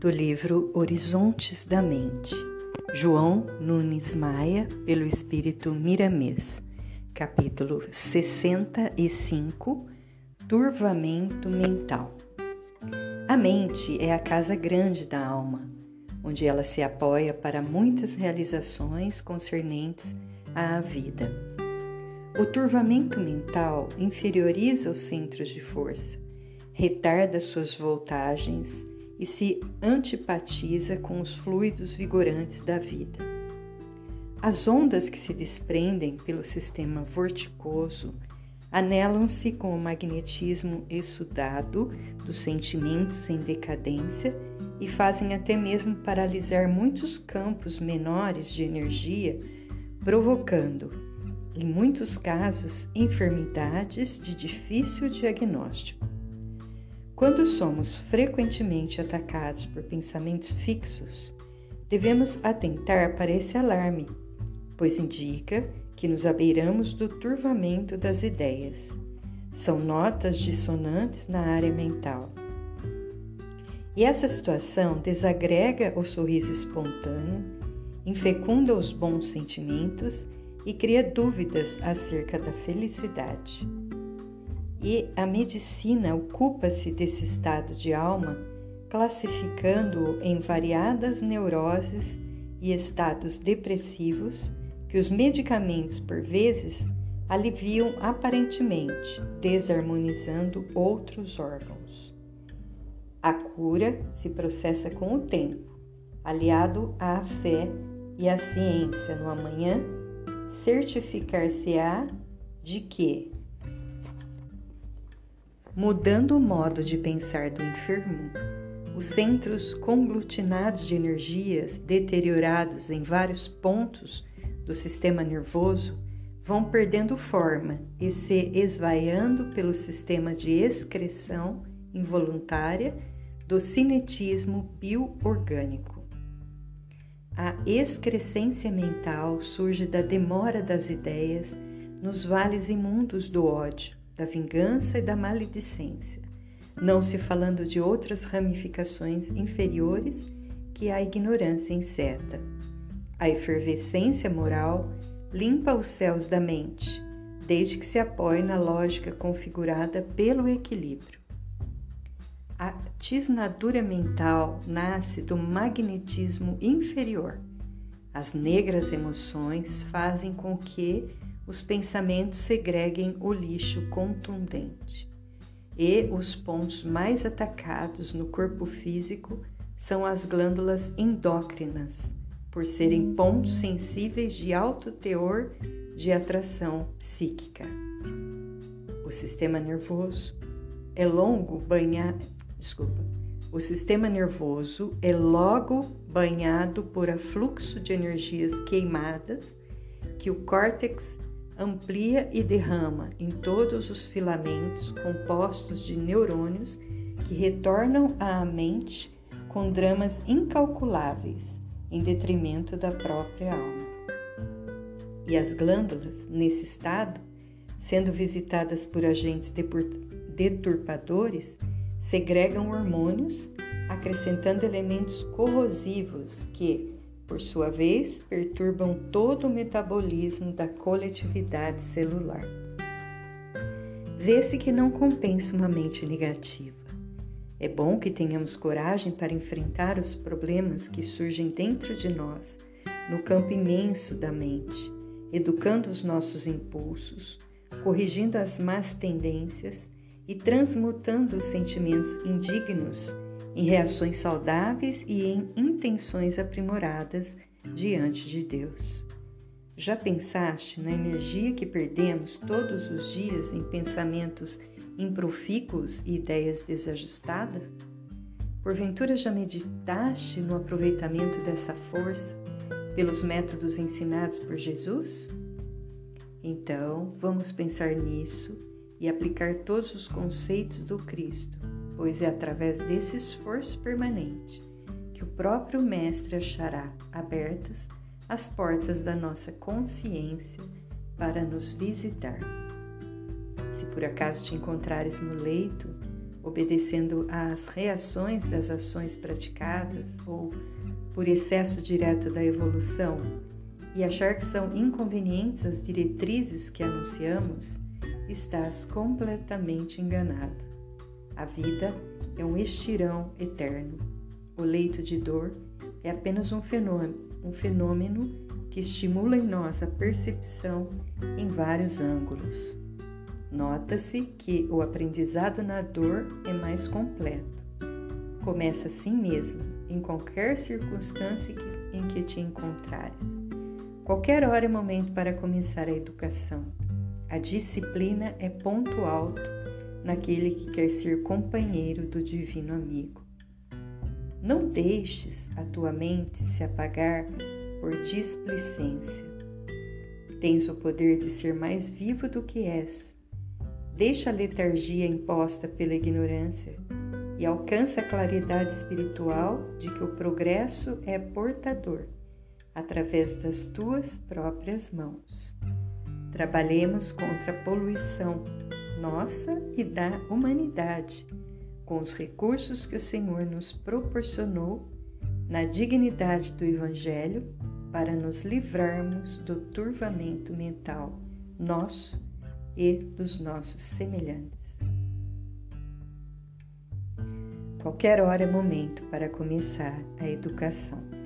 do livro Horizontes da Mente, João Nunes Maia, pelo Espírito Miramês, capítulo 65 Turvamento Mental. A mente é a casa grande da alma, onde ela se apoia para muitas realizações concernentes à vida. O turvamento mental inferioriza os centros de força, retarda suas voltagens e se antipatiza com os fluidos vigorantes da vida. As ondas que se desprendem pelo sistema vorticoso anelam-se com o magnetismo exudado dos sentimentos em decadência e fazem até mesmo paralisar muitos campos menores de energia, provocando, em muitos casos, enfermidades de difícil diagnóstico. Quando somos frequentemente atacados por pensamentos fixos, devemos atentar para esse alarme, pois indica que nos abeiramos do turvamento das ideias. São notas dissonantes na área mental. E essa situação desagrega o sorriso espontâneo, infecunda os bons sentimentos e cria dúvidas acerca da felicidade. E a medicina ocupa-se desse estado de alma, classificando-o em variadas neuroses e estados depressivos que os medicamentos, por vezes, aliviam aparentemente, desarmonizando outros órgãos. A cura se processa com o tempo, aliado à fé e à ciência no amanhã, certificar-se-á de que mudando o modo de pensar do enfermo. Os centros conglutinados de energias deteriorados em vários pontos do sistema nervoso vão perdendo forma e se esvaiando pelo sistema de excreção involuntária do cinetismo bioorgânico. A excrescência mental surge da demora das ideias nos vales imundos do ódio, da vingança e da maledicência, não se falando de outras ramificações inferiores que a ignorância inseta. A efervescência moral limpa os céus da mente, desde que se apoie na lógica configurada pelo equilíbrio. A tisnadura mental nasce do magnetismo inferior. As negras emoções fazem com que os pensamentos segreguem o lixo contundente. E os pontos mais atacados no corpo físico são as glândulas endócrinas, por serem pontos sensíveis de alto teor de atração psíquica. O sistema nervoso é longo banhado, desculpa. O sistema nervoso é logo banhado por afluxo de energias queimadas que o córtex amplia e derrama em todos os filamentos compostos de neurônios que retornam à mente com dramas incalculáveis em detrimento da própria alma. E as glândulas, nesse estado, sendo visitadas por agentes deturpadores, segregam hormônios, acrescentando elementos corrosivos que, por sua vez, perturbam todo o metabolismo da coletividade celular. Vê-se que não compensa uma mente negativa. É bom que tenhamos coragem para enfrentar os problemas que surgem dentro de nós, no campo imenso da mente, educando os nossos impulsos, corrigindo as más tendências e transmutando os sentimentos indignos em reações saudáveis e em intenções aprimoradas diante de Deus. Já pensaste na energia que perdemos todos os dias em pensamentos improfícuos e ideias desajustadas? Porventura já meditaste no aproveitamento dessa força pelos métodos ensinados por Jesus? Então, vamos pensar nisso e aplicar todos os conceitos do Cristo pois é através desse esforço permanente que o próprio Mestre achará abertas as portas da nossa consciência para nos visitar. Se por acaso te encontrares no leito, obedecendo às reações das ações praticadas ou por excesso direto da evolução e achar que são inconvenientes as diretrizes que anunciamos, estás completamente enganado. A vida é um estirão eterno. O leito de dor é apenas um fenômeno, um fenômeno que estimula em nós a percepção em vários ângulos. Nota-se que o aprendizado na dor é mais completo. Começa assim mesmo, em qualquer circunstância em que te encontrares. Qualquer hora é momento para começar a educação. A disciplina é ponto alto naquele que quer ser companheiro do Divino Amigo. Não deixes a tua mente se apagar por displicência. Tens o poder de ser mais vivo do que és deixa a letargia imposta pela ignorância e alcança a claridade espiritual de que o progresso é portador através das tuas próprias mãos. Trabalhemos contra a poluição nossa e da humanidade com os recursos que o Senhor nos proporcionou na dignidade do Evangelho para nos livrarmos do turvamento mental nosso e dos nossos semelhantes. Qualquer hora é momento para começar a educação.